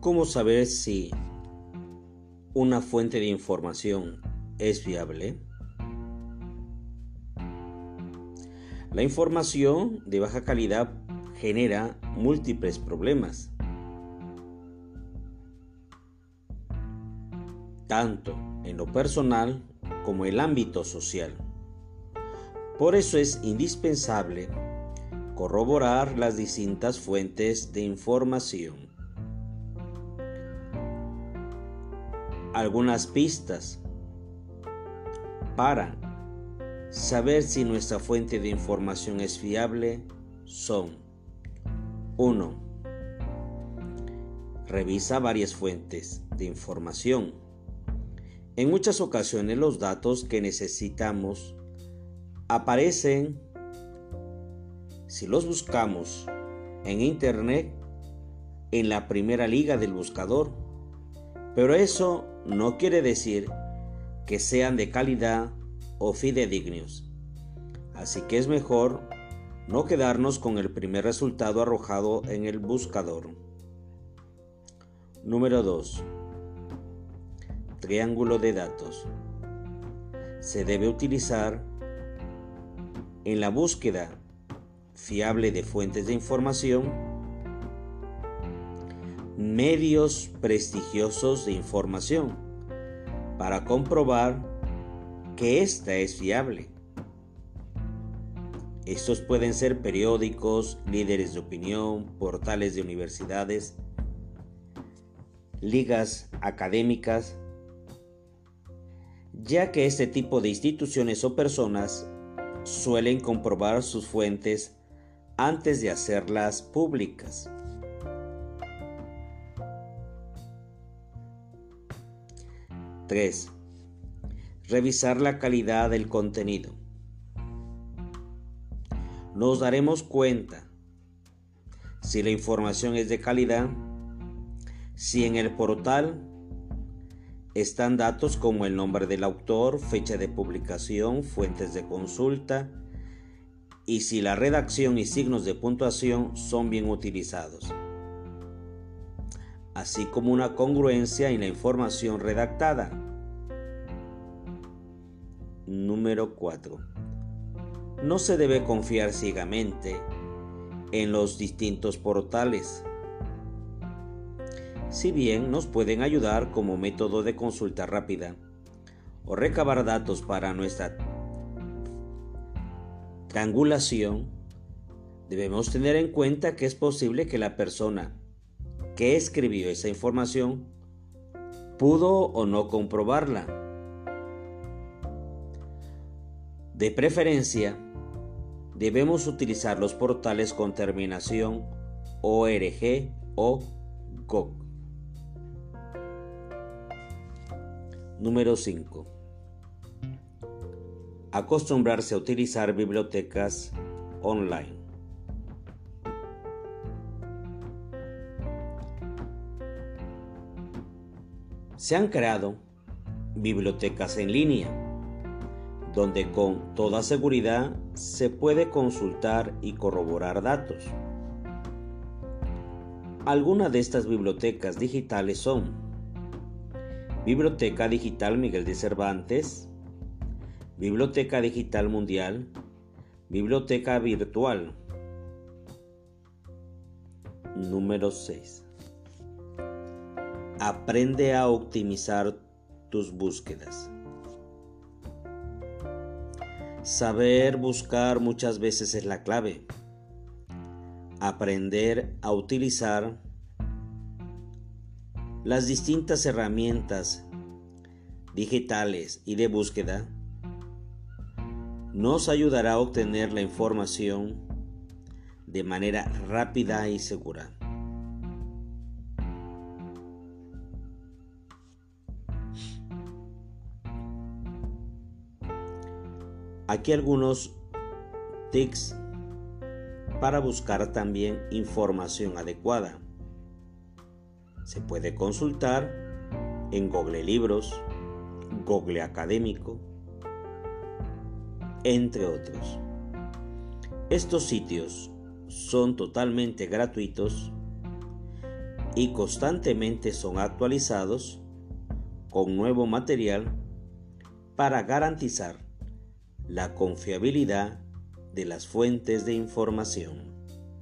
¿Cómo saber si una fuente de información es fiable? La información de baja calidad genera múltiples problemas, tanto en lo personal como en el ámbito social. Por eso es indispensable corroborar las distintas fuentes de información. Algunas pistas para saber si nuestra fuente de información es fiable son 1. Revisa varias fuentes de información. En muchas ocasiones los datos que necesitamos aparecen si los buscamos en Internet en la primera liga del buscador. Pero eso no quiere decir que sean de calidad o fidedignos. Así que es mejor no quedarnos con el primer resultado arrojado en el buscador. Número 2. Triángulo de datos. Se debe utilizar en la búsqueda fiable de fuentes de información medios prestigiosos de información para comprobar que ésta es fiable. Estos pueden ser periódicos, líderes de opinión, portales de universidades, ligas académicas, ya que este tipo de instituciones o personas suelen comprobar sus fuentes antes de hacerlas públicas. 3. Revisar la calidad del contenido. Nos daremos cuenta si la información es de calidad, si en el portal están datos como el nombre del autor, fecha de publicación, fuentes de consulta y si la redacción y signos de puntuación son bien utilizados así como una congruencia en la información redactada. Número 4. No se debe confiar ciegamente en los distintos portales. Si bien nos pueden ayudar como método de consulta rápida o recabar datos para nuestra triangulación, debemos tener en cuenta que es posible que la persona que escribió esa información pudo o no comprobarla. De preferencia, debemos utilizar los portales con terminación ORG o GOG. Número 5. Acostumbrarse a utilizar bibliotecas online. Se han creado bibliotecas en línea, donde con toda seguridad se puede consultar y corroborar datos. Algunas de estas bibliotecas digitales son Biblioteca Digital Miguel de Cervantes, Biblioteca Digital Mundial, Biblioteca Virtual. Número 6. Aprende a optimizar tus búsquedas. Saber buscar muchas veces es la clave. Aprender a utilizar las distintas herramientas digitales y de búsqueda nos ayudará a obtener la información de manera rápida y segura. Aquí algunos tips para buscar también información adecuada. Se puede consultar en Google Libros, Google Académico, entre otros. Estos sitios son totalmente gratuitos y constantemente son actualizados con nuevo material para garantizar la confiabilidad de las fuentes de información.